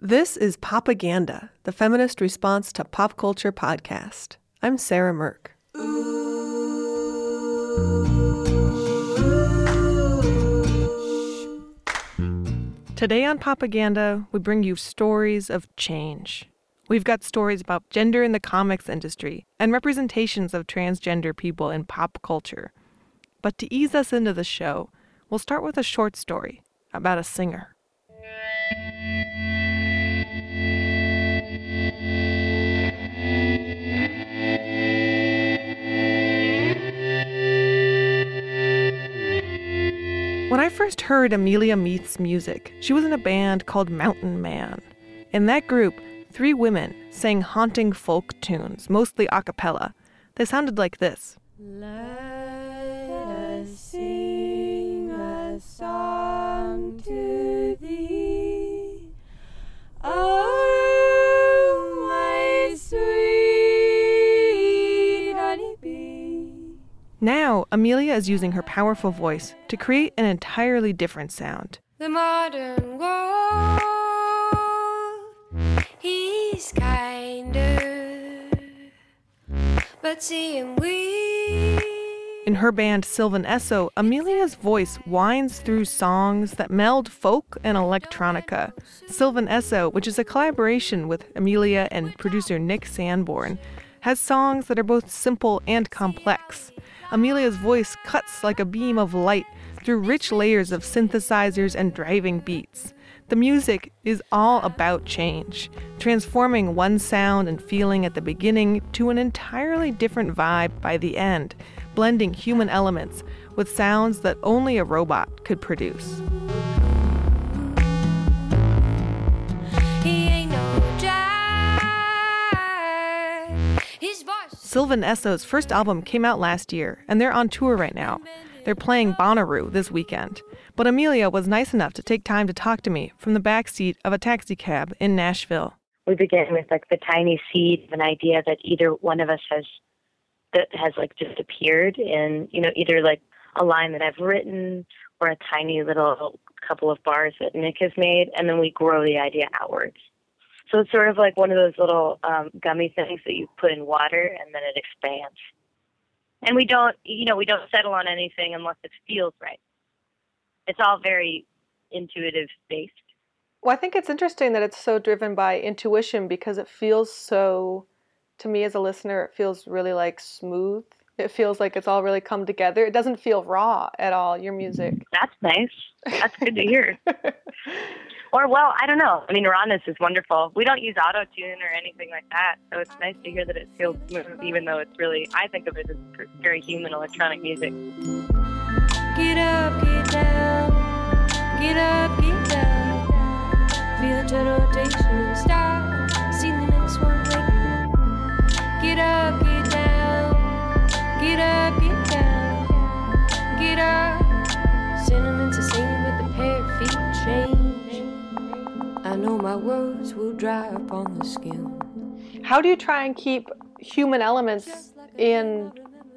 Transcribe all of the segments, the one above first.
This is Propaganda, the feminist response to pop culture podcast. I'm Sarah Mirk. Today on Propaganda, we bring you stories of change. We've got stories about gender in the comics industry and representations of transgender people in pop culture. But to ease us into the show, we'll start with a short story about a singer. When I first heard Amelia Meath's music, she was in a band called Mountain Man. In that group, three women sang haunting folk tunes, mostly a cappella. They sounded like this. Now, Amelia is using her powerful voice to create an entirely different sound. The modern world, he's kinder, but seeing we. In her band Sylvan Esso, Amelia's voice winds through songs that meld folk and electronica. Sylvan Esso, which is a collaboration with Amelia and producer Nick Sanborn, has songs that are both simple and complex. Amelia's voice cuts like a beam of light through rich layers of synthesizers and driving beats. The music is all about change, transforming one sound and feeling at the beginning to an entirely different vibe by the end, blending human elements with sounds that only a robot could produce. Sylvan Esso's first album came out last year, and they're on tour right now. They're playing Bonnaroo this weekend. But Amelia was nice enough to take time to talk to me from the back seat of a taxi cab in Nashville. we begin with like the tiny seed of an idea that either one of us has that has like just appeared in you know either like a line that I've written or a tiny little couple of bars that Nick has made, and then we grow the idea outwards. So it's sort of like one of those little um, gummy things that you put in water and then it expands. And we don't, you know, we don't settle on anything unless it feels right. It's all very intuitive based. Well, I think it's interesting that it's so driven by intuition because it feels so, to me as a listener, it feels really like smooth. It feels like it's all really come together. It doesn't feel raw at all, your music. That's nice. That's good to hear. Or well, I don't know. I mean, rawness is wonderful. We don't use auto tune or anything like that, so it's nice to hear that it feels smooth, even though it's really. I think of it as very human electronic music. Get up, get down. Get up, get down. Feel the turn rotation know my words will dry upon the skin. How do you try and keep human elements in,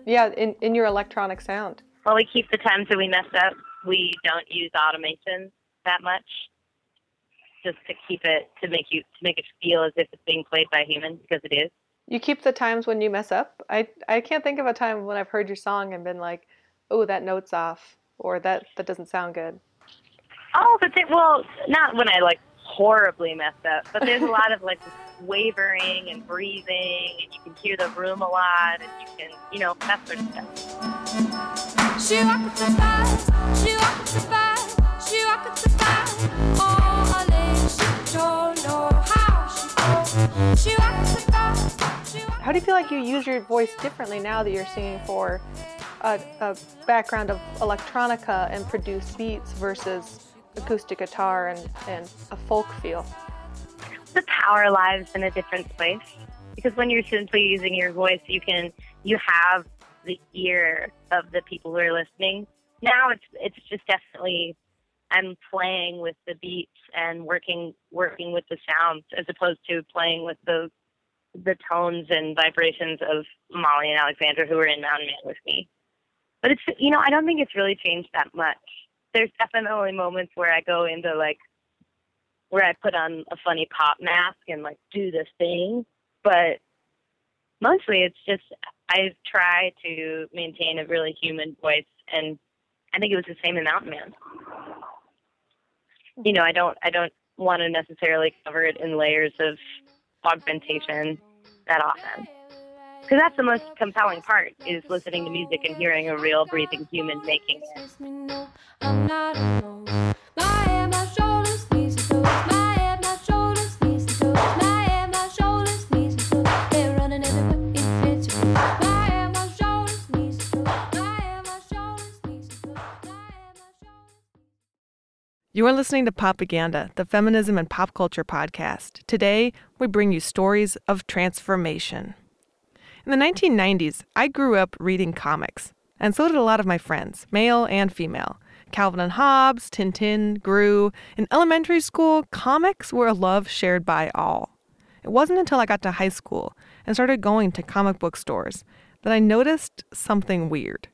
yeah, in, in your electronic sound? Well, we keep the times that we mess up. We don't use automation that much, just to keep it to make you to make it feel as if it's being played by humans because it is. You keep the times when you mess up? I, I can't think of a time when I've heard your song and been like, oh, that note's off, or that, that doesn't sound good. Oh, but they, well, not when I like horribly messed up, but there's a lot of like wavering and breathing, and you can hear the room a lot, and you can, you know, that sort of stuff. She rocked the spot, she rocked the spot, she rocked the spot. Oh, my legs, she don't know how she She rocked the spot, How do you feel like you use your voice differently now that you're singing for a, a background of electronica and produced beats versus acoustic guitar and, and a folk feel? The power lies in a different place because when you're simply using your voice, you can you have the ear of the people who are listening. Now it's it's just definitely I'm playing with the beats and working working with the sounds as opposed to playing with the the tones and vibrations of Molly and Alexander who were in Mountain Man with me. But it's you know I don't think it's really changed that much. There's definitely moments where I go into like where I put on a funny pop mask and like do this thing, but mostly it's just I try to maintain a really human voice, and I think it was the same in Mountain Man. You know, I don't I don't want to necessarily cover it in layers of augmentation that often. Because that's the most compelling part is listening to music and hearing a real breathing human making it. You are listening to Propaganda, the feminism and pop culture podcast. Today, we bring you stories of transformation. In the 1990s, I grew up reading comics, and so did a lot of my friends, male and female. Calvin and Hobbes, Tintin, Gru. In elementary school, comics were a love shared by all. It wasn't until I got to high school and started going to comic book stores that I noticed something weird.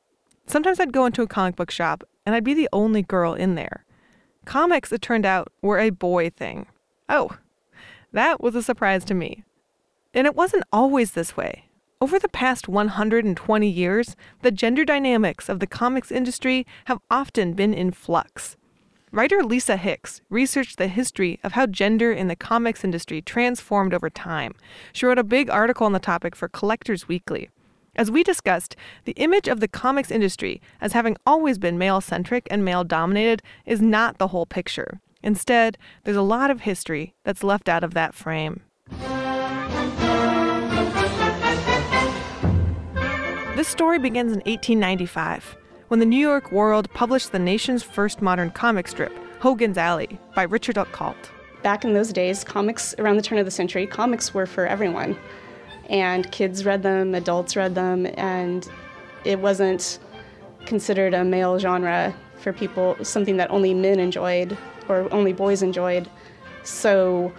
Sometimes I'd go into a comic book shop and I'd be the only girl in there. Comics, it turned out, were a boy thing. Oh, that was a surprise to me. And it wasn't always this way. Over the past 120 years, the gender dynamics of the comics industry have often been in flux. Writer Lisa Hicks researched the history of how gender in the comics industry transformed over time. She wrote a big article on the topic for Collectors Weekly. As we discussed, the image of the comics industry as having always been male centric and male dominated is not the whole picture. Instead, there's a lot of history that's left out of that frame. This story begins in 1895 when the New York World published the nation's first modern comic strip, Hogan's Alley, by Richard Outcault. Back in those days, comics around the turn of the century, comics were for everyone. And kids read them, adults read them, and it wasn't considered a male genre for people, something that only men enjoyed or only boys enjoyed. So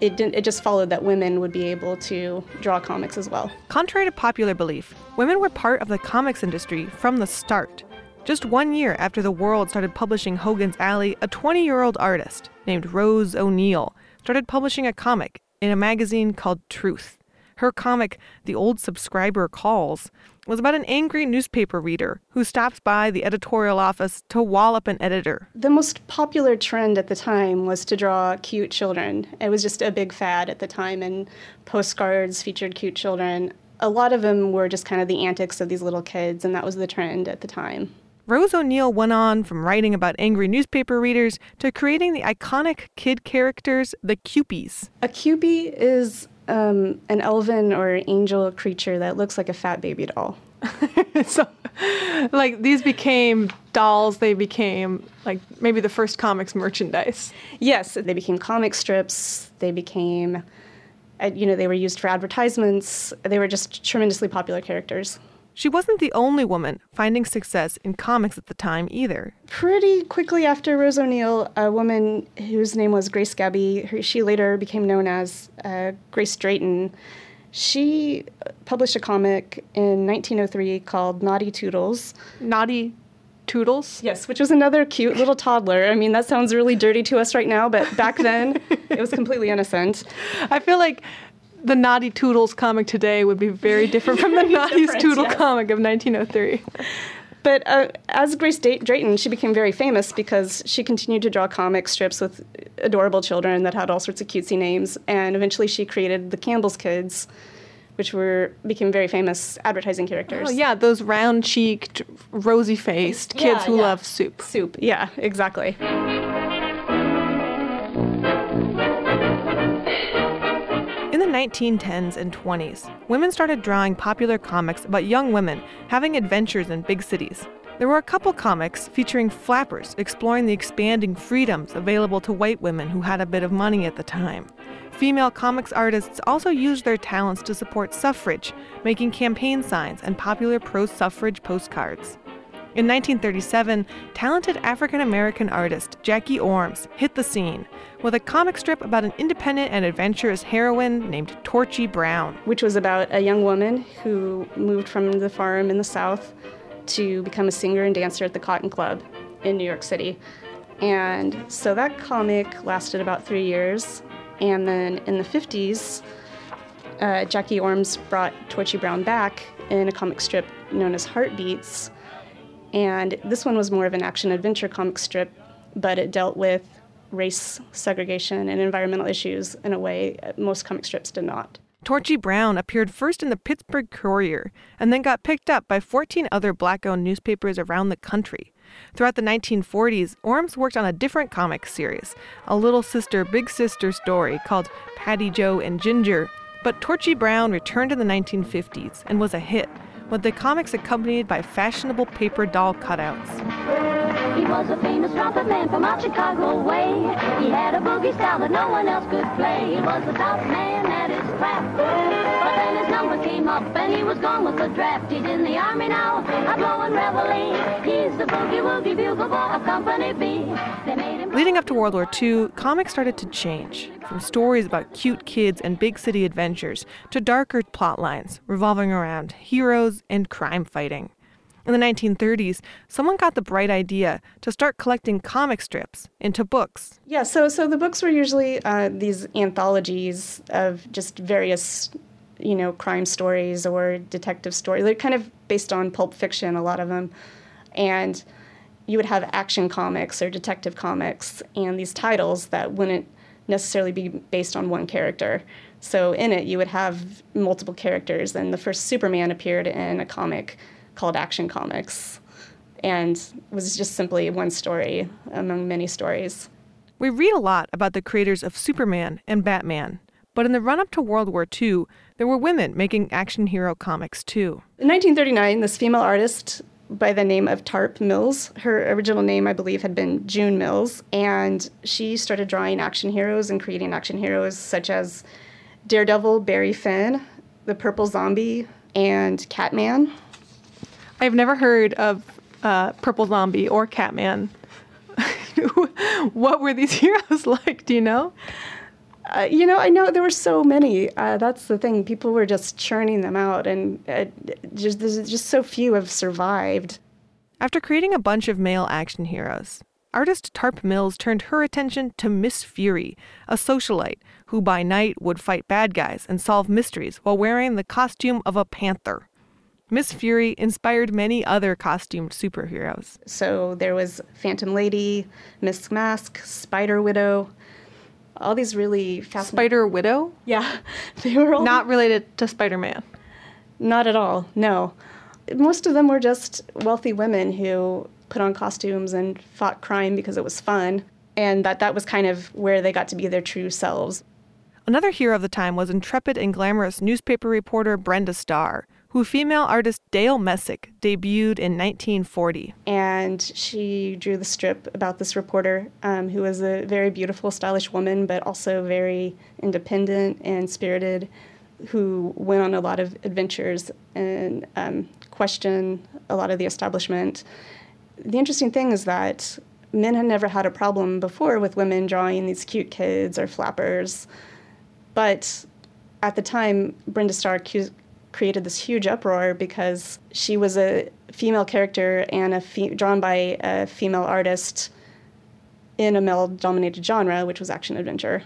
it didn't, it just followed that women would be able to draw comics as well. Contrary to popular belief, women were part of the comics industry from the start. Just one year after the world started publishing Hogan's Alley, a 20 year old artist named Rose O'Neill started publishing a comic in a magazine called Truth. Her comic, The Old Subscriber Calls, was about an angry newspaper reader who stops by the editorial office to wallop an editor. The most popular trend at the time was to draw cute children. It was just a big fad at the time, and postcards featured cute children. A lot of them were just kind of the antics of these little kids, and that was the trend at the time. Rose O'Neill went on from writing about angry newspaper readers to creating the iconic kid characters, the Kewpies. A Kewpie is um, an elven or angel creature that looks like a fat baby doll. so, like, these became dolls, they became, like, maybe the first comics merchandise. Yes, they became comic strips. They became, uh, you know, they were used for advertisements. They were just tremendously popular characters. She wasn't the only woman finding success in comics at the time either. Pretty quickly after Rose O'Neill, a woman whose name was Grace Gebbie, she later became known as uh, Grace Drayton. She published a comic in 1903 called Naughty Toodles. Naughty Toodles? Yes, which was another cute little toddler. I mean, that sounds really dirty to us right now, but back then it was completely innocent. I feel like the Naughty Toodles comic today would be very different from the Naughty Toodle yes. comic of 1903. But uh, as Grace Drayton, she became very famous because she continued to draw comic strips with adorable children that had all sorts of cutesy names, and eventually she created the Campbell's Kids, which were became very famous advertising characters. Oh, yeah, those round cheeked, rosy faced kids Yeah, who yeah. love soup. Soup. Yeah, exactly. 1910s and 20s, women started drawing popular comics about young women having adventures in big cities. There were a couple comics featuring flappers exploring the expanding freedoms available to white women who had a bit of money at the time. Female comics artists also used their talents to support suffrage, making campaign signs and popular pro suffrage postcards. In 1937, talented African American artist Jackie Ormes hit the scene with a comic strip about an independent and adventurous heroine named Torchy Brown. which was about a young woman who moved from the farm in the South to become a singer and dancer at the Cotton Club in New York City. And so that comic lasted about three years. And then in the 50s, uh, Jackie Ormes brought Torchy Brown back in a comic strip known as Heartbeats. And this one was more of an action adventure comic strip, but it dealt with race segregation and environmental issues in a way most comic strips did not. Torchy Brown appeared first in the Pittsburgh Courier and then got picked up by 14 other black owned newspapers around the country. Throughout the 1940s, Ormes worked on a different comic series, a little sister, big sister story called Patty-Jo and Ginger. But Torchy Brown returned in the 1950s and was a hit, with the comics accompanied by fashionable paper doll cutouts. He was a famous trumpet man from out Chicago way. He had a boogie style that no one else could play. He was the top man at his craft. But then his number came up and he was gone with the draft. He's in the army now, a blowing reveille. He's the boogie woogie bugle boy of Company B. Leading up to World War II, comics started to change from stories about cute kids and big city adventures to darker plot lines revolving around heroes and crime fighting. In the 1930s, someone got the bright idea to start collecting comic strips into books. Yeah, so so the books were usually uh, these anthologies of just various, you know, crime stories or detective stories. They're kind of based on pulp fiction, a lot of them, and you would have action comics or detective comics and these titles that wouldn't necessarily be based on one character. So in it, you would have multiple characters, and the first Superman appeared in a comic called Action Comics, and was just simply one story among many stories. We read a lot about the creators of Superman and Batman, but in the run up to World War II, there were women making action hero comics too. In 1939, this female artist by the name of Tarp Mills, her original name, I believe, had been June Mills, and she started drawing action heroes and creating action heroes such as Daredevil, Barry Finn, the Purple Zombie, and Catman. I've never heard of uh, Purple Zombie or Catman. what were these heroes like? Do you know? Uh, you know, I know there were so many. Uh, that's the thing. People were just churning them out, and uh, just there's just so few have survived. After creating a bunch of male action heroes, artist Tarp Mills turned her attention to Miss Fury, a socialite who by night would fight bad guys and solve mysteries while wearing the costume of a panther. Miss Fury inspired many other costumed superheroes. So there was Phantom Lady, Miss Mask, Spider Widow, all these really fascinating. Spider Widow? Yeah, they were all Not related to Spider Man. Not at all, no. Most of them were just wealthy women who put on costumes and fought crime because it was fun, and that that was kind of where they got to be their true selves. Another hero of the time was intrepid and glamorous newspaper reporter Brenda Starr, who female artist Dale Messick debuted in 1940. And she drew the strip about this reporter um, who was a very beautiful, stylish woman, but also very independent and spirited, who went on a lot of adventures and um, questioned a lot of the establishment. The interesting thing is that men had never had a problem before with women drawing these cute kids or flappers. But at the time, Brenda Starr created this huge uproar because she was a female character and a fe- drawn by a female artist in a male-dominated genre, which was action adventure.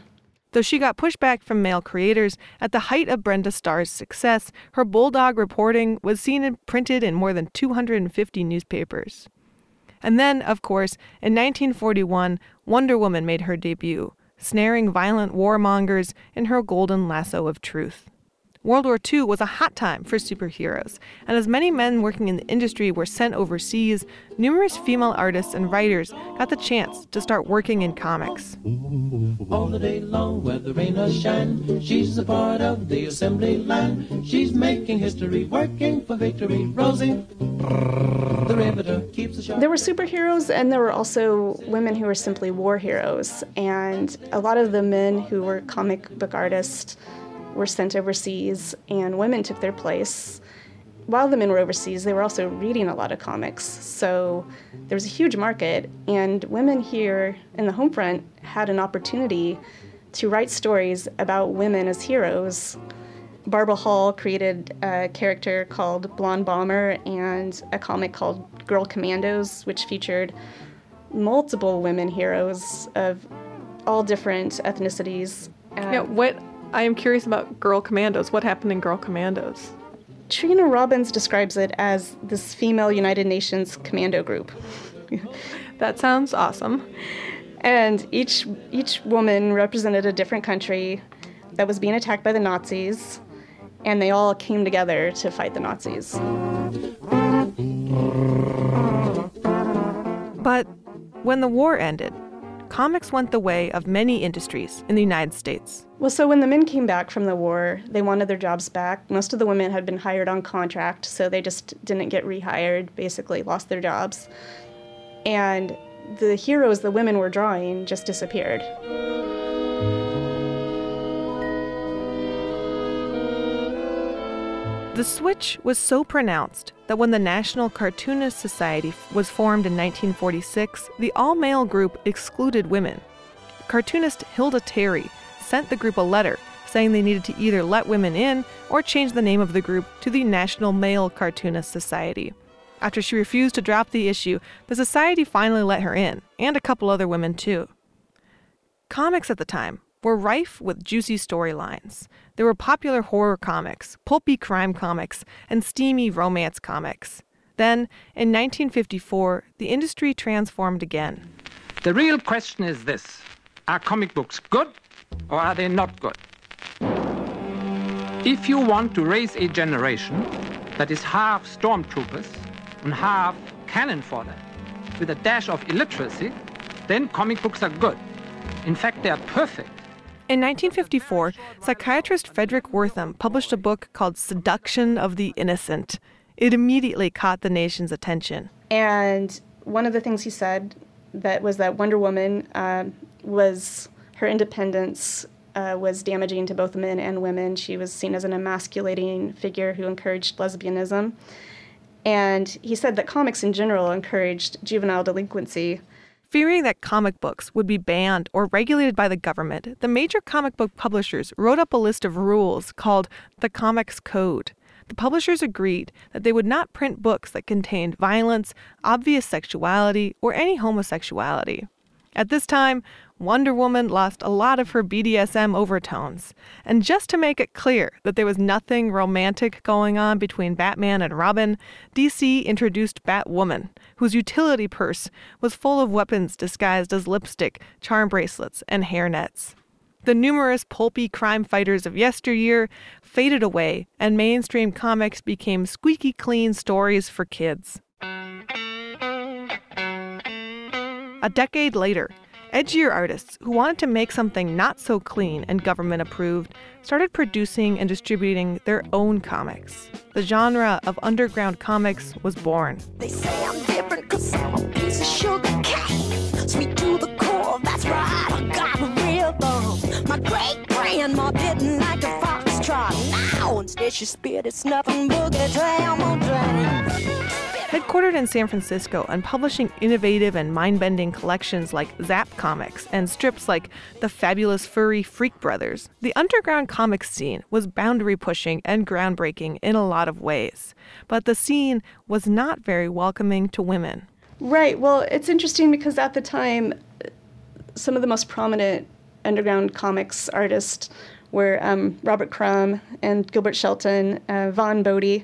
Though she got pushback from male creators, at the height of Brenda Starr's success, her bulldog reporting was seen and printed in more than 250 newspapers. And then, of course, in 1941, Wonder Woman made her debut, snaring violent warmongers in her golden lasso of truth. World War II was a hot time for superheroes, and as many men working in the industry were sent overseas, numerous female artists and writers got the chance to start working in comics. all the day long, whether rain or shine. She's a part of the assembly line. She's making history, working for victory. Rosie, the riveter, keeps the sharp. There were superheroes, and there were also women who were simply war heroes. And a lot of the men who were comic book artists were sent overseas, and women took their place. While the men were overseas, they were also reading a lot of comics. So there was a huge market, and women here in the home front had an opportunity to write stories about women as heroes. Barbara Hall created a character called Blonde Bomber and a comic called Girl Commandos, which featured multiple women heroes of all different ethnicities. Yeah, what I am curious about Girl Commandos. What happened in Girl Commandos? Trina Robbins describes it as this female United Nations commando group. That sounds awesome. And each each woman represented a different country that was being attacked by the Nazis, and they all came together to fight the Nazis. But when the war ended, comics went the way of many industries in the United States. Well, so when the men came back from the war, they wanted their jobs back. Most of the women had been hired on contract, so they just didn't get rehired, basically lost their jobs. And the heroes the women were drawing just disappeared. The switch was so pronounced that when the National Cartoonist Society was formed in 1946, the all male group excluded women. Cartoonist Hilda Terry sent the group a letter saying they needed to either let women in or change the name of the group to the National Male Cartoonist Society. After she refused to drop the issue, the society finally let her in, and a couple other women too. Comics at the time were rife with juicy storylines. There were popular horror comics, pulpy crime comics, and steamy romance comics. Then, in 1954, the industry transformed again. The real question is this Are comic books good or are they not good? If you want to raise a generation that is half stormtroopers and half cannon fodder with a dash of illiteracy, then comic books are good. In fact, they are perfect. In 1954, psychiatrist Fredric Wertham published a book called Seduction of the Innocent. It immediately caught the nation's attention. And one of the things he said that was that Wonder Woman um was her independence uh, was damaging to both men and women. She was seen as an emasculating figure who encouraged lesbianism. And he said that comics in general encouraged juvenile delinquency. Fearing that comic books would be banned or regulated by the government, the major comic book publishers wrote up a list of rules called the Comics Code. The publishers agreed that they would not print books that contained violence, obvious sexuality, or any homosexuality. At this time, Wonder Woman lost a lot of her BDSM overtones. And just to make it clear that there was nothing romantic going on between Batman and Robin, DC introduced Batwoman, whose utility purse was full of weapons disguised as lipstick, charm bracelets, and hairnets. The numerous pulpy crime fighters of yesteryear faded away, and mainstream comics became squeaky clean stories for kids. A decade later, edgier artists who wanted to make something not so clean and government approved started producing and distributing their own comics. The genre of underground comics was born. They say I'm different cause I'm a piece of sugar cane. Sweet to the core, that's right, I got a. My great grandma didn't like a foxtrot. Now instead she spit, it's nothing but a Headquartered in San Francisco and publishing innovative and mind bending collections like Zap Comics and strips like The Fabulous Furry Freak Brothers, the underground comics scene was boundary pushing and groundbreaking in a lot of ways. But the scene was not very welcoming to women. Right. Well, it's interesting because at the time, some of the most prominent underground comics artists were um, Robert Crumb and Gilbert Shelton, uh, Vaughn Bodē,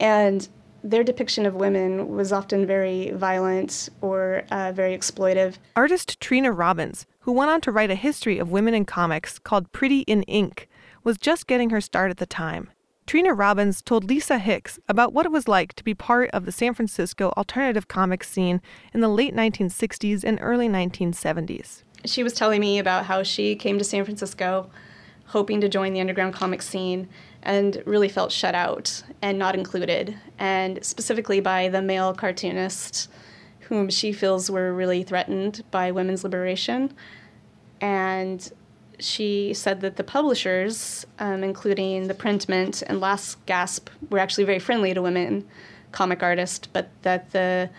and their depiction of women was often very violent or uh, very exploitive. Artist Trina Robbins, who went on to write a history of women in comics called Pretty in Ink, was just getting her start at the time. Trina Robbins told Lisa Hicks about what it was like to be part of the San Francisco alternative comics scene in the late 1960s and early 1970s. She was telling me about how she came to San Francisco hoping to join the underground comic scene and really felt shut out and not included, and specifically by the male cartoonists whom she feels were really threatened by women's liberation. And she said that the publishers, um, including the Print Mint and Last Gasp, were actually very friendly to women comic artists, but that the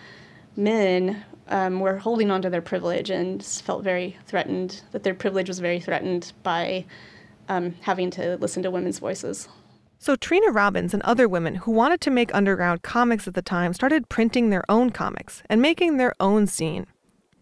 men um, were holding on to their privilege and felt very threatened, that their privilege was very threatened by um, having to listen to women's voices. So Trina Robbins and other women who wanted to make underground comics at the time started printing their own comics and making their own scene.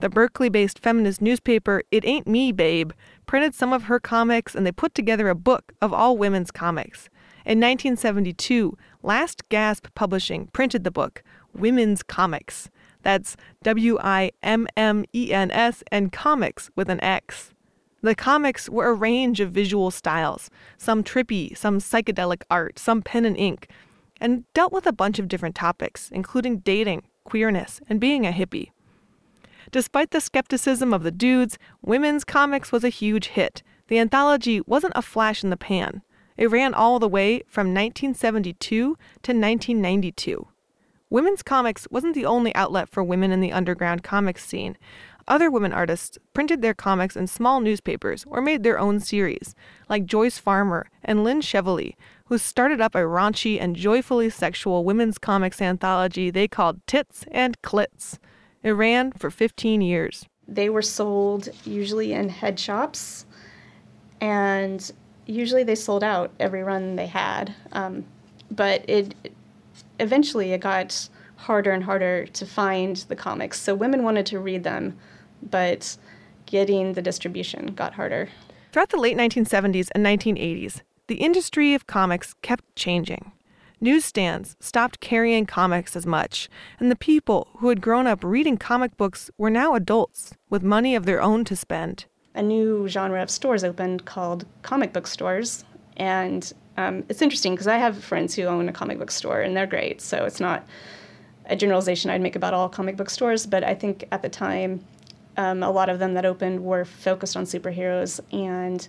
The Berkeley based feminist newspaper It Ain't Me, Babe printed some of her comics and they put together a book of all women's comics. In 1972, Last Gasp Publishing printed the book, Wimmen's Comix. That's W I M M E N S and comics with an X. The comics were a range of visual styles, some trippy, some psychedelic art, some pen and ink, and dealt with a bunch of different topics, including dating, queerness, and being a hippie. Despite the skepticism of the dudes, Wimmen's Comix was a huge hit. The anthology wasn't a flash in the pan. It ran all the way from 1972 to 1992. Wimmen's Comix wasn't the only outlet for women in the underground comics scene. Other women artists printed their comics in small newspapers or made their own series, like Joyce Farmer and Lyn Chevli, who started up a raunchy and joyfully sexual women's comics anthology they called Tits and Clits. It ran for 15 years. They were sold usually in head shops, and usually they sold out every run they had. Um, but it eventually it got harder and harder to find the comics. So women wanted to read them, but getting the distribution got harder. Throughout the late 1970s and 1980s, the industry of comics kept changing. Newsstands stopped carrying comics as much, and the people who had grown up reading comic books were now adults with money of their own to spend. A new genre of stores opened called comic book stores, and um, it's interesting because I have friends who own a comic book store, and they're great. So it's not a generalization I'd make about all comic book stores, but I think at the time, um, a lot of them that opened were focused on superheroes and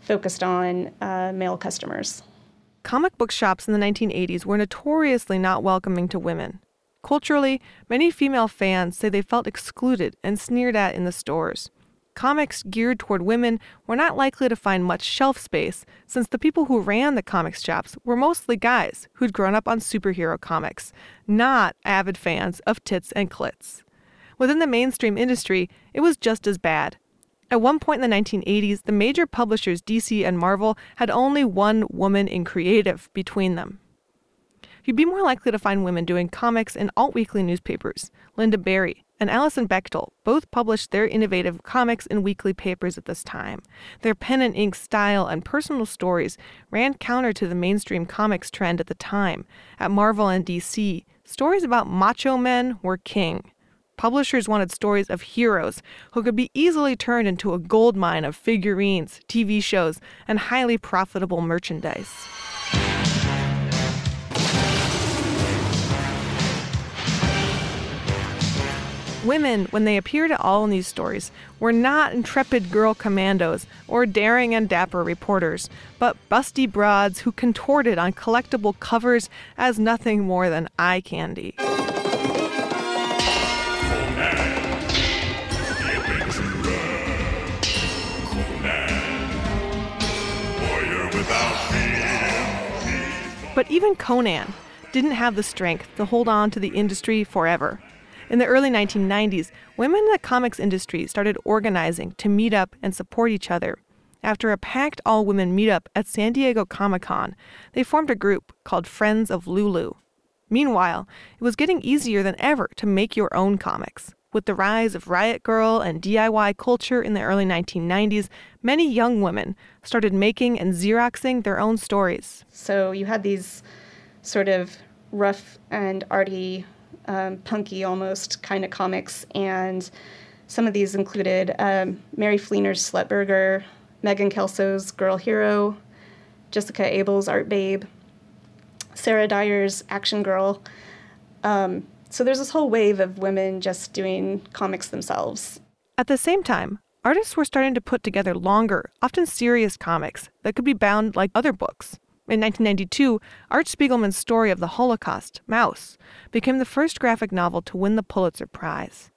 focused on uh, male customers. Comic book shops in the 1980s were notoriously not welcoming to women. Culturally, many female fans say they felt excluded and sneered at in the stores. Comics geared toward women were not likely to find much shelf space since the people who ran the comics shops were mostly guys who'd grown up on superhero comics, not avid fans of tits and clits. Within the mainstream industry, it was just as bad. At one point in the 1980s, the major publishers DC and Marvel had only one woman in creative between them. You'd be more likely to find women doing comics in alt weekly newspapers. Lynda Barry and Alison Bechdel both published their innovative comics in weekly papers at this time. Their pen and ink style and personal stories ran counter to the mainstream comics trend at the time. At Marvel and DC, stories about macho men were king. Publishers wanted stories of heroes who could be easily turned into a gold mine of figurines, TV shows, and highly profitable merchandise. Women, when they appeared at all in these stories, were not intrepid girl commandos or daring and dapper reporters, but busty broads who contorted on collectible covers as nothing more than eye candy. But even Conan didn't have the strength to hold on to the industry forever. In the early 1990s, women in the comics industry started organizing to meet up and support each other. After a packed all women meetup at San Diego Comic Con, they formed a group called Friends of Lulu. Meanwhile, it was getting easier than ever to make your own comics. With the rise of Riot Grrrl and DIY culture in the early 1990s, many young women started making and Xeroxing their own stories. So you had these sort of rough and arty, um, punky almost kind of comics, and some of these included um, Mary Fleener's Slutburger, Megan Kelso's Girl Hero, Jessica Abel's Art Babe, Sarah Dyer's Action Girl. Um, so there's this whole wave of women just doing comics themselves. At the same time, artists were starting to put together longer, often serious comics that could be bound like other books. In 1992, Art Spiegelman's story of the Holocaust, Maus, became the first graphic novel to win the Pulitzer Prize.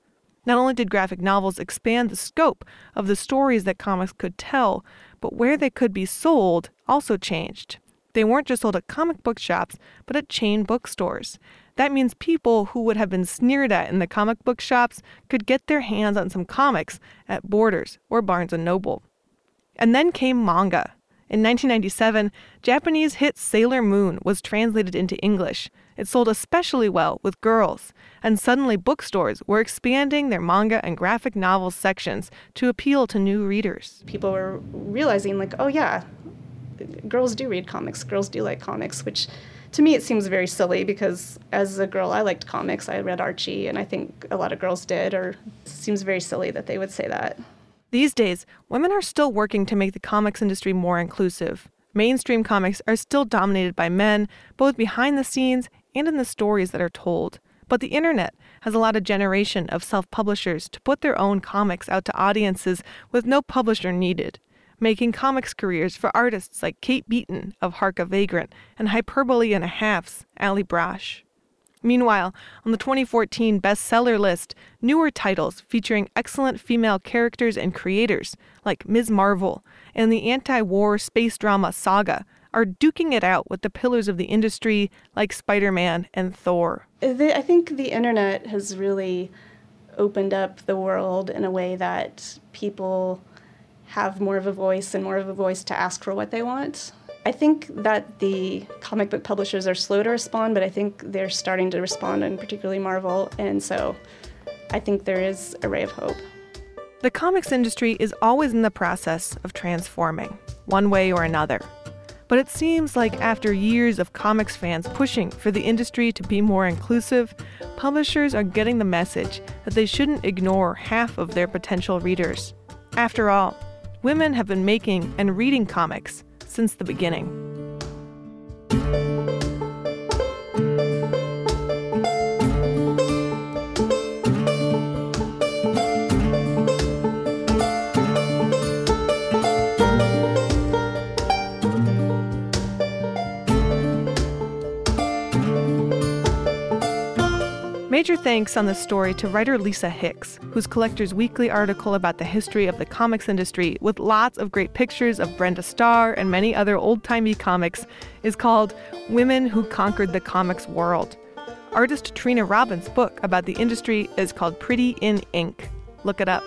Not only did graphic novels expand the scope of the stories that comics could tell, but where they could be sold also changed. They weren't just sold at comic book shops, but at chain bookstores. That means people who would have been sneered at in the comic book shops could get their hands on some comics at Borders or Barnes & Noble. And then came manga. In 1997, Japanese hit Sailor Moon was translated into English. It sold especially well with girls, and suddenly bookstores were expanding their manga and graphic novels sections to appeal to new readers. People were realizing, like, oh yeah, girls do read comics, girls do like comics, which to me it seems very silly because as a girl I liked comics. I read Archie, and I think a lot of girls did, or it seems very silly that they would say that. These days, women are still working to make the comics industry more inclusive. Mainstream comics are still dominated by men, both behind the scenes and in the stories that are told. But the internet has allowed a generation of self publishers to put their own comics out to audiences with no publisher needed, making comics careers for artists like Kate Beaton of Hark a Vagrant and Hyperbole and a Half's Allie Brosh. Meanwhile, on the 2014 bestseller list, newer titles featuring excellent female characters and creators, like Ms. Marvel and the anti war space drama Saga, are duking it out with the pillars of the industry like Spider Man and Thor. I think the internet has really opened up the world in a way that people have more of a voice and more of a voice to ask for what they want. I think that the comic book publishers are slow to respond, but I think they're starting to respond, and particularly Marvel, and so I think there is a ray of hope. The comics industry is always in the process of transforming, one way or another. But it seems like after years of comics fans pushing for the industry to be more inclusive, publishers are getting the message that they shouldn't ignore half of their potential readers. After all, women have been making and reading comics since the beginning. Major thanks on this story to writer Lisa Hicks, whose Collector's Weekly article about the history of the comics industry, with lots of great pictures of Brenda Starr and many other old timey comics, is called Women Who Conquered the Comics World. Artist Trina Robbins' book about the industry is called Pretty in Ink. Look it up.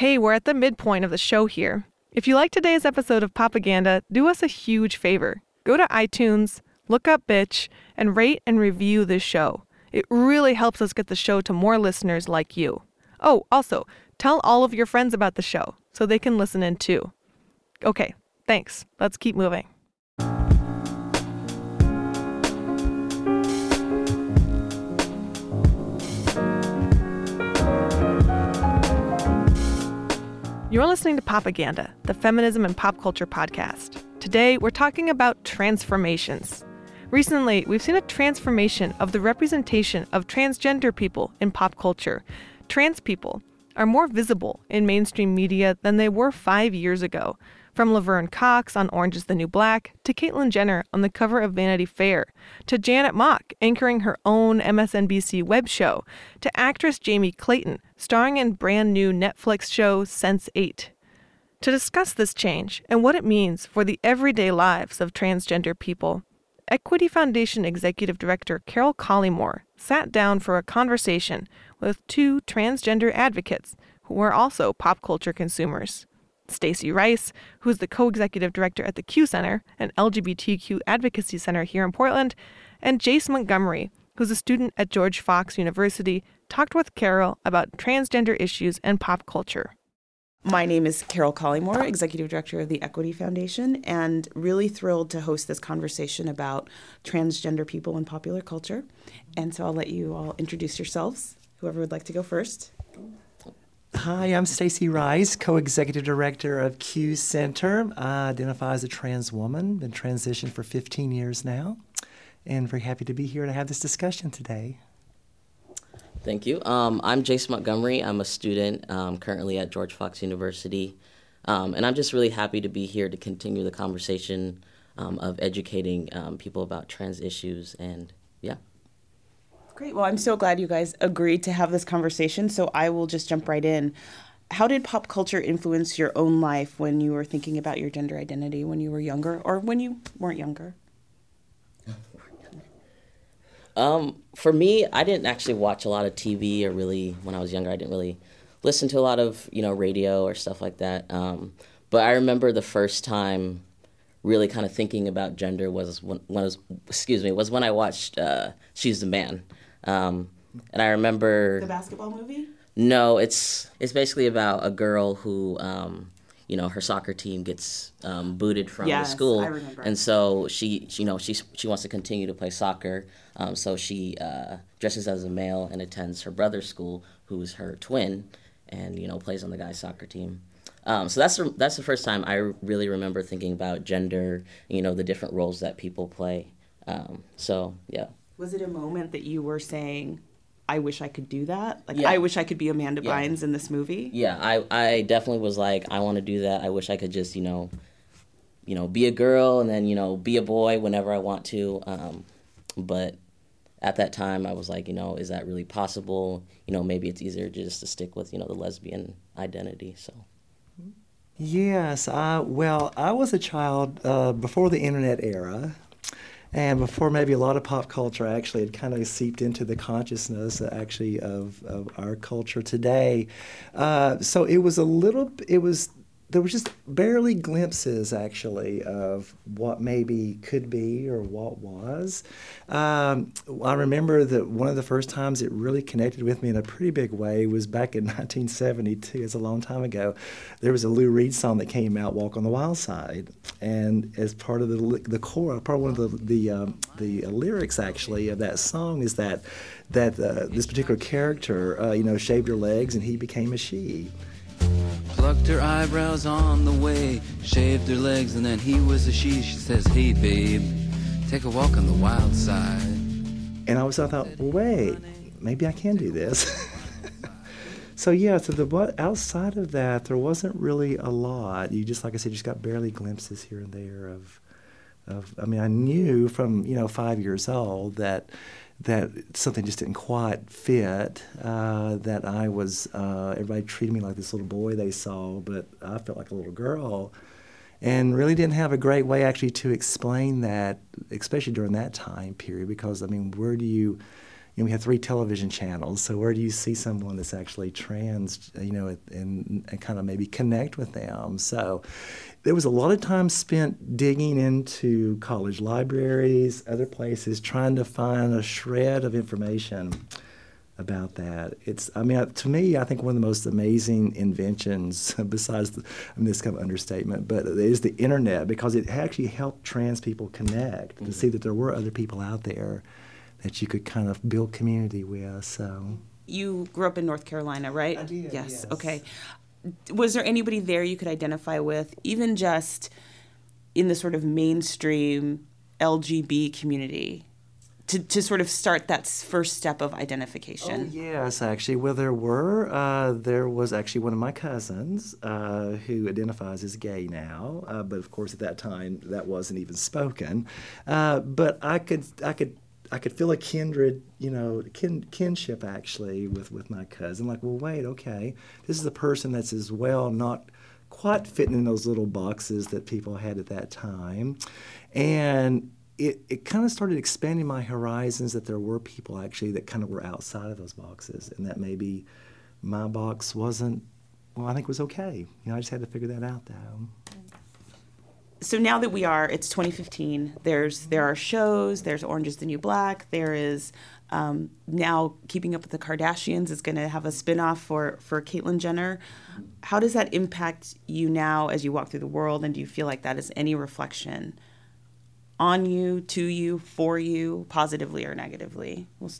Hey, we're at the midpoint of the show here. If you like today's episode of Propaganda, do us a huge favor. Go to iTunes, look up Bitch, and rate and review this show. It really helps us get the show to more listeners like you. Oh, also, tell all of your friends about the show so they can listen in too. Okay, thanks. Let's keep moving. You're listening to Propaganda, the feminism and pop culture podcast. Today, we're talking about transformations. Recently, we've seen a transformation of the representation of transgender people in pop culture. Trans people are more visible in mainstream media than they were five years ago. From Laverne Cox on Orange is the New Black, to Caitlyn Jenner on the cover of Vanity Fair, to Janet Mock anchoring her own MSNBC web show, to actress Jamie Clayton starring in brand new Netflix show Sense8. To discuss this change and what it means for the everyday lives of transgender people, Equity Foundation Executive Director Carol Collymore sat down for a conversation with two transgender advocates who are also pop culture consumers. Stacy Rice, who's the co-executive director at the Q Center, an LGBTQ advocacy center here in Portland, and Jace Montgomery, who's a student at George Fox University, talked with Carol about transgender issues and pop culture. My name is Carol Collymore, Executive Director of the Equity Foundation, and really thrilled to host this conversation about transgender people in popular culture. And so I'll let you all introduce yourselves, whoever would like to go first. Hi, I'm Stacy Rice, co-executive director of Q Center. I identify as a trans woman, been transitioned for 15 years now, and very happy to be here to have this discussion today. Thank you. Um, I'm Jace Montgomery. I'm a student um, currently at George Fox University, um, and I'm just really happy to be here to continue the conversation um, of educating um, people about trans issues and yeah. Great. Well, I'm so glad you guys agreed to have this conversation. So I will just jump right in. How did pop culture influence your own life when you were thinking about your gender identity when you were younger or when you weren't younger? Um, for me, I didn't actually watch a lot of TV or really, when I was younger, I didn't really listen to a lot of you know radio or stuff like that. Um, but I remember the first time really kind of thinking about gender was when, when was excuse me was when I watched uh, She's the Man, um, and I remember The basketball movie? no, it's it's basically about a girl who, um, you know, her soccer team gets um, booted from Yes, the school, I remember. and so she, she, you know, she she wants to continue to play soccer. Um, so she uh, dresses as a male and attends her brother's school, who's her twin, and you know plays on the guy's soccer team. Um, so that's the, that's the first time I really remember thinking about gender, you know, the different roles that people play. Um, so yeah. Was it a moment that you were saying, I wish I could do that? Like, Yeah. I wish I could be Amanda Yeah. Bynes in this movie? Yeah, I, I definitely was like, I want to do that. I wish I could just, you know, you know, be a girl and then, you know, be a boy whenever I want to. Um, but at that time, I was like, you know, is that really possible? You know, maybe it's easier just to stick with, you know, the lesbian identity. So. Yes, I, well, I was a child uh, before the internet era, and before maybe a lot of pop culture actually had kind of seeped into the consciousness uh, actually of, of our culture today. Uh, so it was a little, it was, there were just barely glimpses actually of what maybe could be or what was. Um, I remember that one of the first times it really connected with me in a pretty big way was back in 1972. It's a long time ago. There was a Lou Reed song that came out, "Walk on the Wild Side," and as part of the the core, part of one of the the um, the lyrics actually of that song is that that uh, this particular character, uh, you know, shaved her legs and he became a she. Plucked her eyebrows on the way, shaved her legs, and then he was a she. She says, Hey, babe, take a walk on the wild side. And I was I thought, wait, maybe I can do this. so yeah, so the outside of that, there wasn't really a lot. You just like I said, just got barely glimpses here and there of, of. I mean, I knew from you know five years old that that something just didn't quite fit. Uh, that I was uh, everybody treated me like this little boy they saw, but I felt like a little girl and really didn't have a great way actually to explain that, especially during that time period. Because I mean, where do you, you know, we have three television channels, so where do you see someone that's actually trans, you know, and, and kind of maybe connect with them? So there was a lot of time spent digging into college libraries, other places, trying to find a shred of information about that. It's, I mean, to me, I think one of the most amazing inventions, besides, the, I mean, this kind of understatement, but it is the internet because it actually helped trans people connect to mm-hmm. see that there were other people out there that you could kind of build community with. So. You grew up in North Carolina, right? I did, Yes. yes. Okay. Was there anybody there you could identify with, even just in the sort of mainstream LGB community, to, to sort of start that first step of identification? Oh, yes, actually. Well, there were. Uh, there was actually one of my cousins uh, who identifies as gay now, uh, but of course at that time that wasn't even spoken. Uh, but I could, I could. I could feel a kindred, you know, kin, kinship actually with, with my cousin. Like, well, wait, okay, this is a person that's as well not quite fitting in those little boxes that people had at that time. And it, it kind of started expanding my horizons that there were people actually that kind of were outside of those boxes and that maybe my box wasn't, well, I think was okay. You know, I just had to figure that out though. So now that we are it's 2015 there's there are shows there's orange is the new black there is um, now keeping up with the kardashians is going to have a spin-off for for caitlyn jenner how does that impact you now as you walk through the world and do you feel like that is any reflection on you to you for you positively or negatively well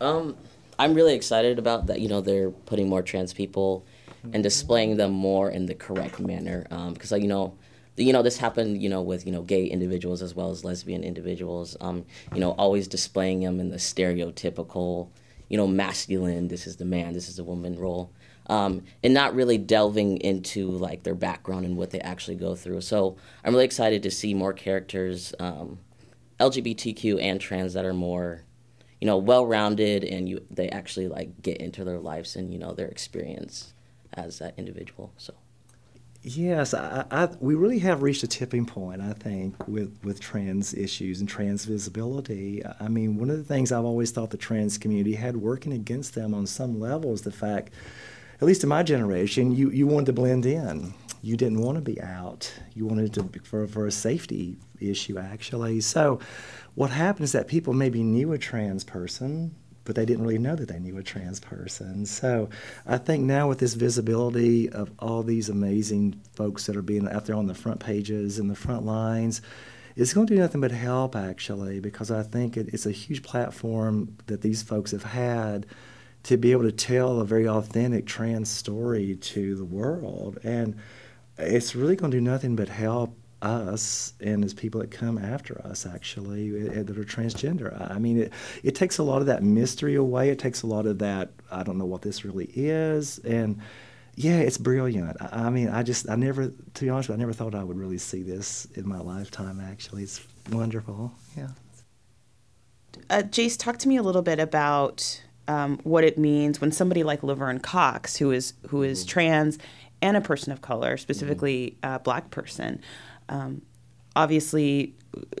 Um, I'm really excited about that. You know, they're putting more trans people and displaying them more in the correct manner. Um, because like you know, you know this happened. You know, with you know gay individuals as well as lesbian individuals. Um, you know, always displaying them in the stereotypical, you know, masculine. This is the man. This is the woman role. Um, and not really delving into like their background and what they actually go through. So I'm really excited to see more characters, um, LGBTQ and trans that are more you know well-rounded and you they actually like get into their lives and you know their experience as that individual so Yes, I, I, we really have reached a tipping point, I think, with, with trans issues and trans visibility. I mean, one of the things I've always thought the trans community had working against them on some level is the fact at least in my generation, you, you wanted to blend in. You didn't want to be out. You wanted to for for a safety issue actually. So, what happened is that people maybe knew a trans person, but they didn't really know that they knew a trans person. So, I think now with this visibility of all these amazing folks that are being out there on the front pages and the front lines, it's going to do nothing but help actually because I think it, it's a huge platform that these folks have had to be able to tell a very authentic trans story to the world and it's really going to do nothing but help us and as people that come after us actually uh, that are transgender. I mean it, it takes a lot of that mystery away. It takes a lot of that i don't know what this really is. And yeah it's brilliant. I, I mean i just i never to be honest with you, i never thought i would really see this in my lifetime actually. It's wonderful. Yeah. Uh, Jace, talk to me a little bit about um, what it means when somebody like Laverne Cox, who is who is trans and a person of color, specifically a black person, um, obviously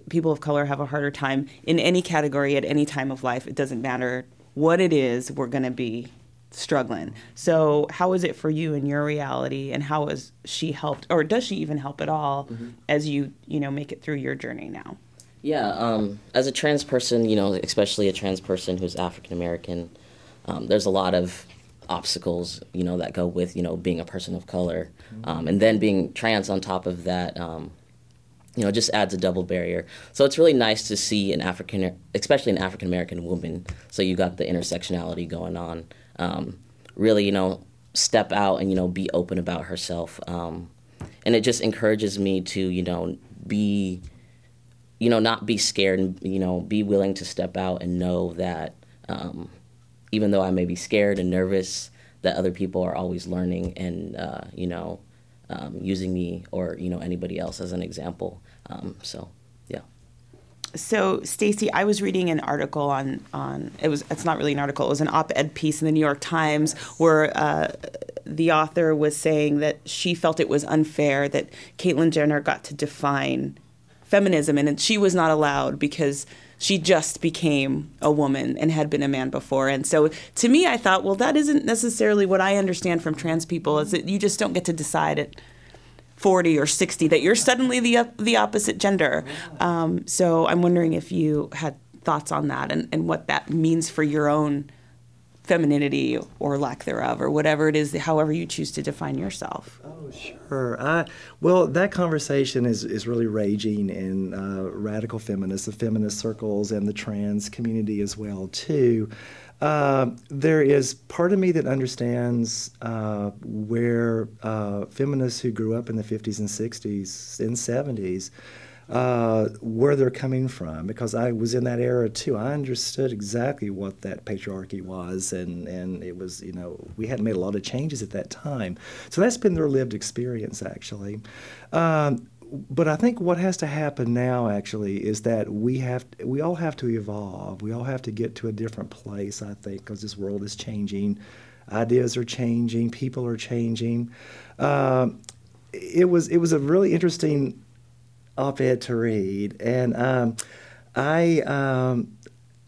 people of color have a harder time in any category at any time of life. It doesn't matter what it is, we're going to be struggling. So, how is it for you in your reality, and how has she helped, or does she even help at all, as you you know make it through your journey now? Yeah, um, as a trans person, you know, especially a trans person who's African American, um, there's a lot of obstacles, you know, that go with, you know, being a person of color. Um, and then being trans on top of that, um, you know, just adds a double barrier. So it's really nice to see an African, especially an African American woman. So you got the intersectionality going on. Um, really, you know, step out and you know be open about herself. Um, and it just encourages me to you know be, you know, not be scared and you know be willing to step out and know that um, even though I may be scared and nervous, that other people are always learning and uh, you know um, using me or you know anybody else as an example. Um, so yeah. So, Stacy, I was reading an article on on it was it's not really an article. It was an op-ed piece in the New York Times where uh, the author was saying that she felt it was unfair that Caitlyn Jenner got to define feminism and she was not allowed because she just became a woman and had been a man before. And so to me I thought, well that isn't necessarily what I understand from trans people is that you just don't get to decide it 40 or 60 that you're suddenly the the opposite gender. Um, so I'm wondering if you had thoughts on that and, and what that means for your own femininity or lack thereof or whatever it is, however you choose to define yourself. Oh, sure. I, well, that conversation is, is really raging in uh, radical feminists, the feminist circles, and the trans community as well, too. Uh, there is part of me that understands uh, where uh, feminists who grew up in the 50s and 60s and 70s uh, where they're coming from because I was in that era too. I understood exactly what that patriarchy was, and, and it was, you know, we hadn't made a lot of changes at that time. So that's been their lived experience, actually. Um, but I think what has to happen now actually is that we have we all have to evolve. We all have to get to a different place. I think because this world is changing, ideas are changing, people are changing. Um, it was it was a really interesting op-ed to read, and um, I. Um,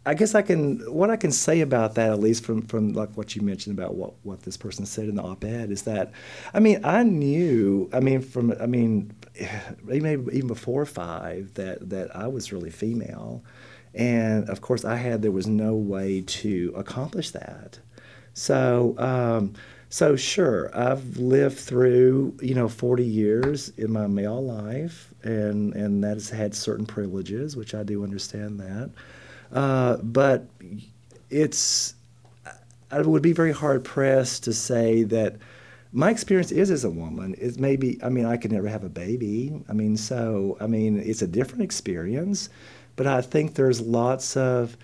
I guess I can. What I can say about that, at least from from like what you mentioned about what what this person said in the op-ed, is that, I mean, I knew. I mean, from I mean, maybe even before five, that that I was really female, and of course, I had there was no way to accomplish that. So. Um, so sure, I've lived through you know 40 years in my male life, and and that has had certain privileges, which I do understand that. Uh, but it's I would be very hard pressed to say that my experience is as a woman. It maybe I mean I could never have a baby. I mean so I mean it's a different experience, but I think there's lots of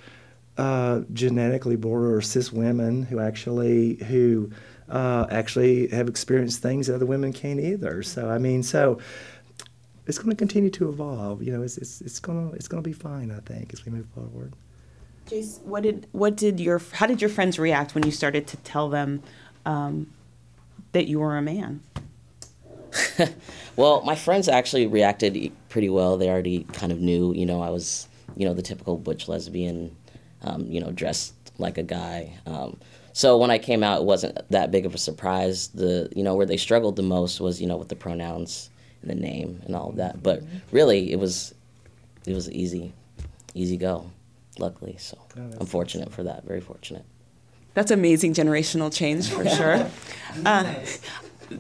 uh, genetically born or cis women who actually who uh, actually have experienced things that other women can't either. So I mean so it's going to continue to evolve. You know, it's it's it's going to it's going to be fine. I think as we move forward. Jace, what did what did your how did your friends react when you started to tell them um, that you were a man? Well, my friends actually reacted pretty well. They already kind of knew, you know, I was, you know, the typical butch lesbian, um, you know, dressed like a guy. Um, so when I came out, it wasn't that big of a surprise. The you know where they struggled the most was you know with the pronouns and the name and all of that. But really, it was it was easy, easy go. Luckily, so I'm fortunate for that. Very fortunate. That's amazing generational change for sure. Uh,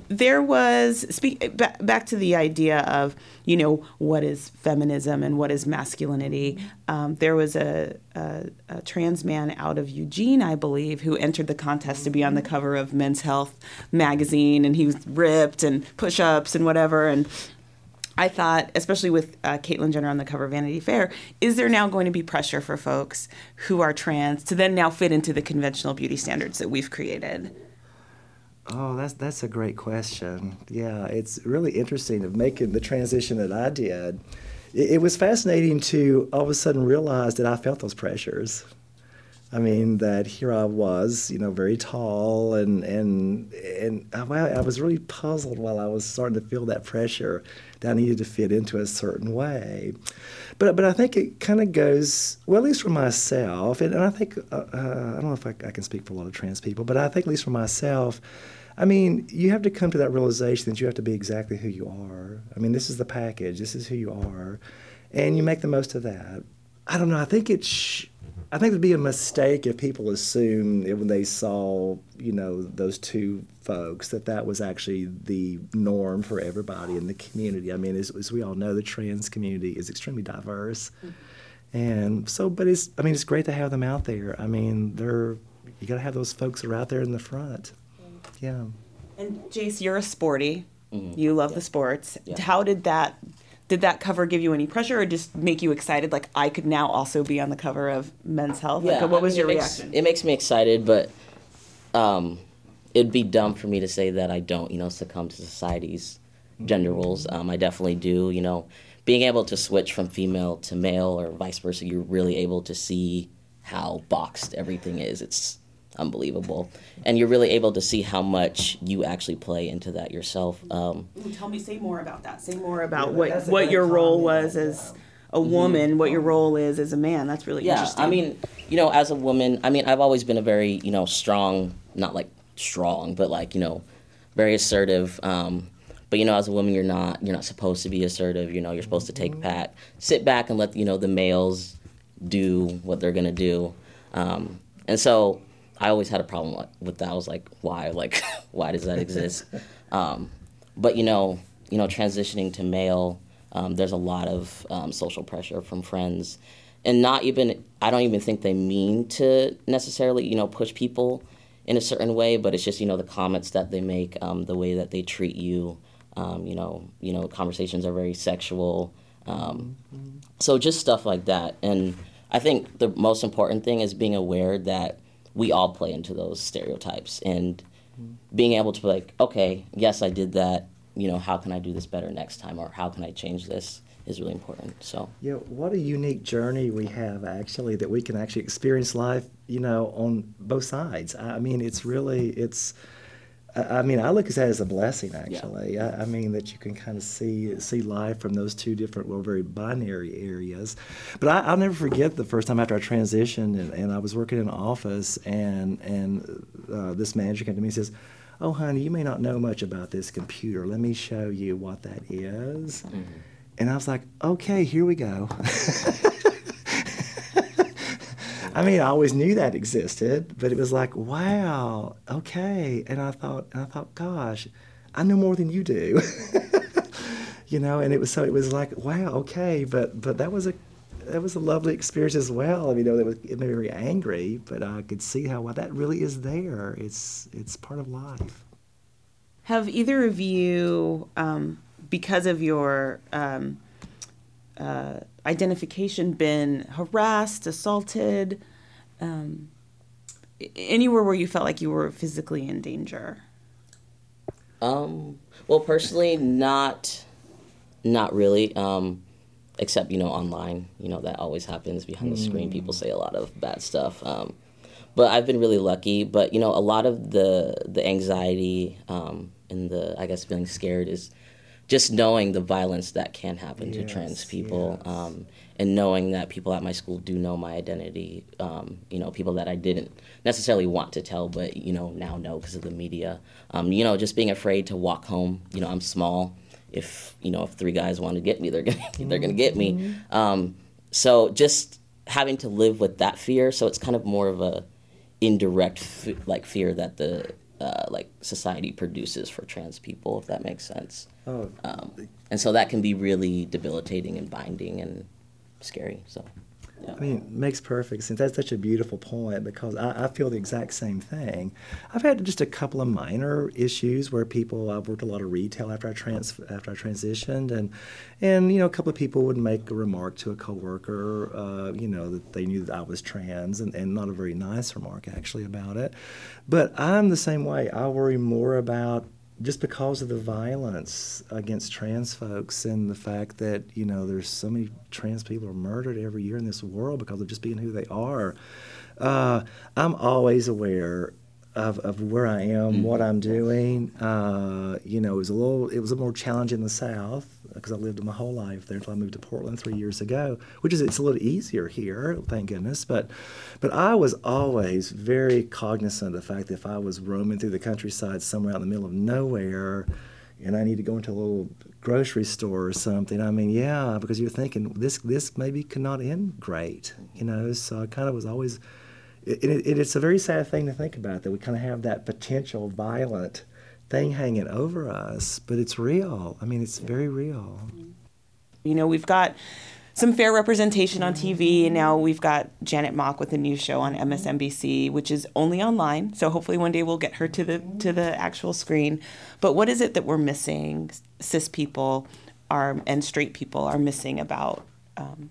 there was speak ba- back to the idea of you know what is feminism and what is masculinity. Um, there was a, a, a trans man out of Eugene, I believe, who entered the contest to be on the cover of Men's Health magazine, and he was ripped and push-ups and whatever. And I thought, especially with uh, Caitlyn Jenner on the cover of Vanity Fair, is there now going to be pressure for folks who are trans to then now fit into the conventional beauty standards that we've created? Oh, that's that's a great question. Yeah, it's really interesting of making the transition that I did. It, it was fascinating to all of a sudden realize that I felt those pressures. I mean, that here I was, you know, very tall, and and and I, I was really puzzled while I was starting to feel that pressure that I needed to fit into a certain way. But but I think it kind of goes well, at least for myself, and, and I think uh, uh, I don't know if I, I can speak for a lot of trans people, but I think at least for myself. I mean, you have to come to that realization that you have to be exactly who you are. I mean, this is the package. This is who you are, and you make the most of that. I don't know. I think it's. Sh- I think it'd be a mistake if people assume that when they saw, you know, those two folks that that was actually the norm for everybody in the community. I mean, as, as we all know, the trans community is extremely diverse, mm-hmm. and so. But it's. I mean, it's great to have them out there. I mean, they're. You got to have those folks that are out there in the front. Yeah. And Jace, you're a sporty. Mhm. You love the sports. Yeah. How did that? Did that cover give you any pressure, or just make you excited? Like I could now also be on the cover of Men's Health. Yeah, like, what I was mean, your it makes- reaction? It makes me excited, but um, it'd be dumb for me to say that I don't, you know, succumb to society's gender roles. Um, I definitely do. You know, being able to switch from female to male or vice versa, you're really able to see how boxed everything is. It's unbelievable, and you're really able to see how much you actually play into that yourself. Um, Ooh, Tell me, say more about that. Say more about Yeah, what what your role comment. was as a woman, what your role is as a man. That's really yeah, interesting. I mean, you know, as a woman, I mean, I've always been a very, you know, strong, not like strong, but like, you know, very assertive. Um, but you know, as a woman, you're not, you're not supposed to be assertive. You know, you're supposed to take back, sit back, and let you know the males do what they're gonna do. Um, and so, I always had a problem with- that. I was like, why? Like, why does that exist? Um, but you know, you know, transitioning to male, um, there's a lot of um, social pressure from friends, and not even I don't even think they mean to necessarily, you know, push people in a certain way, but it's just you know the comments that they make, um, the way that they treat you. Um, you know, you know, conversations are very sexual. Um, so just stuff like that, and I think the most important thing is being aware that we all play into those stereotypes and being able to be like, okay, yes, I did that. You know, how can I do this better next time, or how can I change this? Is really important. So Yeah, what a unique journey we have actually that we can actually experience life, you know, on both sides. I mean, it's really it's. I mean, I look at that as a blessing. Actually, I, I mean that you can kind of see see life from those two different, well, very binary areas. But I, I'll never forget the first time after I transitioned, and, and I was working in an office, and and uh, this manager came to me and says, "Oh, honey, you may not know much about this computer. Let me show you what that is." And I was like, okay, here we go. I mean, I always knew that existed, but it was like, wow, okay. And I thought, and I thought, gosh, I know more than you do. you know, and it was so it was like, wow, okay, but but that was a that was a lovely experience as well. I mean, you know, it, was, it made me very angry, but I could see how well, that really is there. It's it's part of life. Have either of you, um, because of your um, uh, identification, been harassed, assaulted, um, anywhere where you felt like you were physically in danger? Um, well, personally, not, not really. Um, except you know online. You know that always happens behind the screen. People say a lot of bad stuff. Um, but I've been really lucky. But you know, a lot of the the anxiety um, and the I guess feeling scared is just knowing the violence that can happen to trans Yes, people, um, and knowing that people at my school do know my identity, um, you know, people that I didn't necessarily want to tell, but you know now know because of the media. Um, you know, just being afraid to walk home. You know, I'm small. If you know, if three guys want to get me, they're gonna they're gonna get me. Um, so just having to live with that fear. So it's kind of more of a indirect f- like fear that the uh, like society produces for trans people, if that makes sense. Oh. Um, and so that can be really debilitating and binding and scary. So. I mean, it makes perfect sense. That's such a beautiful point because I, I feel the exact same thing. I've had just a couple of minor issues where people I've worked a lot of retail after I trans after I transitioned, and and you know a couple of people would make a remark to a coworker, uh, you know that they knew that I was trans, and, and not a very nice remark actually about it. But I'm the same way. I worry more about just because of the violence against trans folks and the fact that you know there's so many trans people are murdered every year in this world because of just being who they are uh, i'm always aware of, of where i am what i'm doing uh, you know it was a little it was a more challenge in the south because i lived my whole life there until i moved to portland three years ago which is it's a little easier here thank goodness but but i was always very cognizant of the fact that if i was roaming through the countryside somewhere out in the middle of nowhere and I need to go into a little grocery store or something. I mean, yeah, because you're thinking this this maybe cannot end great, you know. So I kind of was always, it, it, it's a very sad thing to think about that we kind of have that potential violent thing hanging over us, but it's real. I mean, it's very real. You know, we've got some fair representation on TV, and now we've got Janet Mock with a new show on MSNBC, which is only online. So hopefully one day we'll get her to the to the actual screen. But what is it that we're missing? Cis people are and straight people are missing about, um,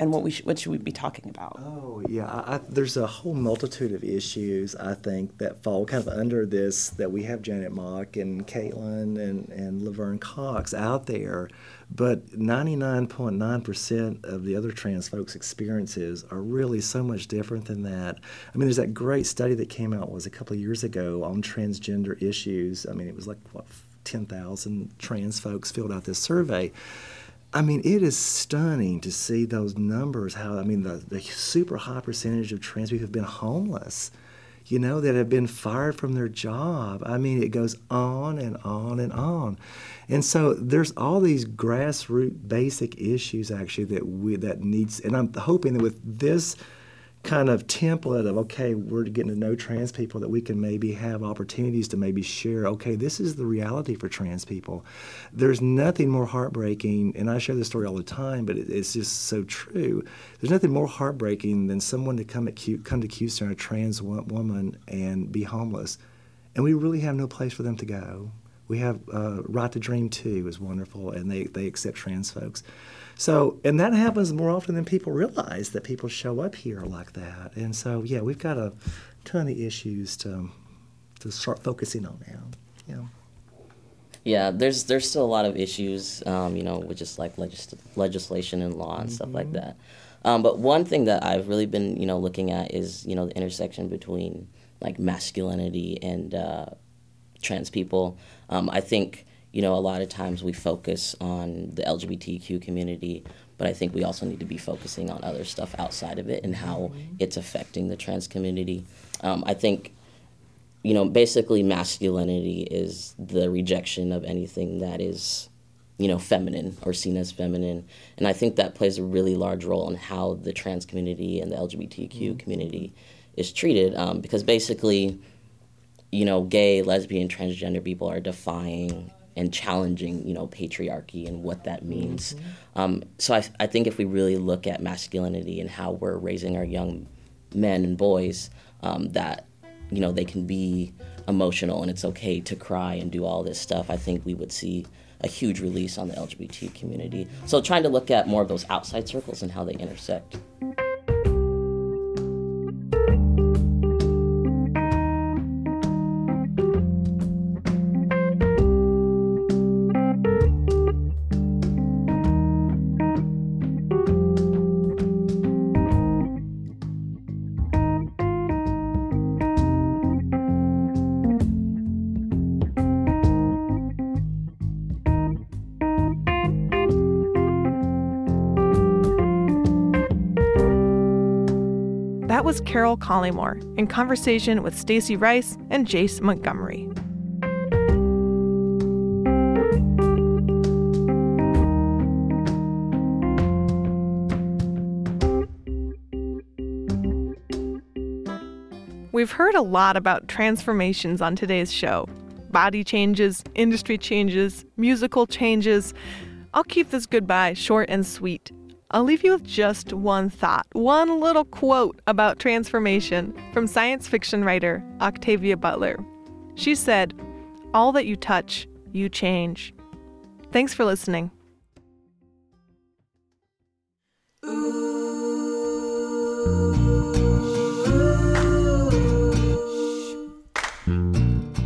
and what we sh- what should we be talking about? Oh yeah, I, I, there's a whole multitude of issues I think that fall kind of under this that we have Janet Mock and Caitlyn and and Laverne Cox out there, but 99.9% of the other trans folks' experiences are really so much different than that. I mean, there's that great study that came out was a couple of years ago on transgender issues. I mean, it was like what 10,000 trans folks filled out this survey. I mean, it is stunning to see those numbers. How I mean, the, the super high percentage of trans people have been homeless, you know, that have been fired from their job. I mean, it goes on and on and on, and so there's all these grassroots basic issues actually that we that needs. And I'm hoping that with this kind of template of okay we're getting to know trans people that we can maybe have opportunities to maybe share okay this is the reality for trans people. There's nothing more heartbreaking and i share this story all the time but it, it's just so true. There's nothing more heartbreaking than someone to come at Q, come to q a trans wo- woman and be homeless. And we really have no place for them to go. We have uh, Right 2 Dream Too is wonderful and they, they accept trans folks so, and that happens more often than people realize that people show up here like that. And so, yeah, we've got a ton of issues to to start focusing on now. Yeah. Yeah, there's there's still a lot of issues, um, you know, with just like legis- legislation and law and stuff like that. Um, but one thing that I've really been, you know, looking at is, you know, the intersection between like masculinity and uh, trans people. Um, I think you know, a lot of times we focus on the LGBTQ community, but I think we also need to be focusing on other stuff outside of it and how it's affecting the trans community. Um, I think, you know, basically masculinity is the rejection of anything that is, you know, feminine or seen as feminine. And I think that plays a really large role in how the trans community and the LGBTQ community is treated um, because basically, you know, gay, lesbian, transgender people are defying and challenging, you know, patriarchy and what that means. Um, so I, I think if we really look at masculinity and how we're raising our young men and boys, um, that you know they can be emotional and it's okay to cry and do all this stuff. I think we would see a huge release on the LGBT community. So trying to look at more of those outside circles and how they intersect. Carol Collymore in conversation with Stacy Rice and Jace Montgomery. We've heard a lot about transformations on today's show body changes, industry changes, musical changes. I'll keep this goodbye short and sweet. I'll leave you with just one thought, one little quote about transformation from science fiction writer Octavia Butler. She said, All that you touch, you change. Thanks for listening.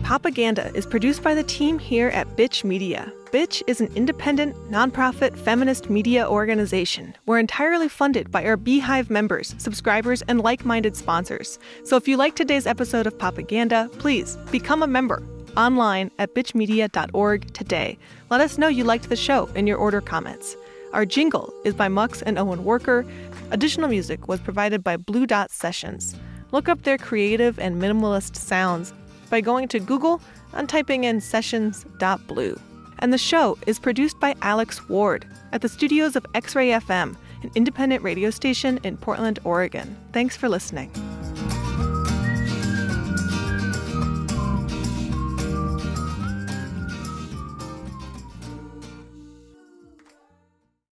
Popaganda is produced by the team here at Bitch Media. Bitch is an independent, nonprofit feminist media organization. We're entirely funded by our Beehive members, subscribers, and like minded sponsors. So if you like today's episode of Popaganda, please become a member online at bitchmedia.org today. Let us know you liked the show in your order comments. Our jingle is by Mux and Owen Worker. Additional music was provided by Blue Dot Sessions. Look up their creative and minimalist sounds by going to Google and typing in sessions.blue. And the show is produced by Alex Ward at the studios of X Ray FM, an independent radio station in Portland, Oregon. Thanks for listening.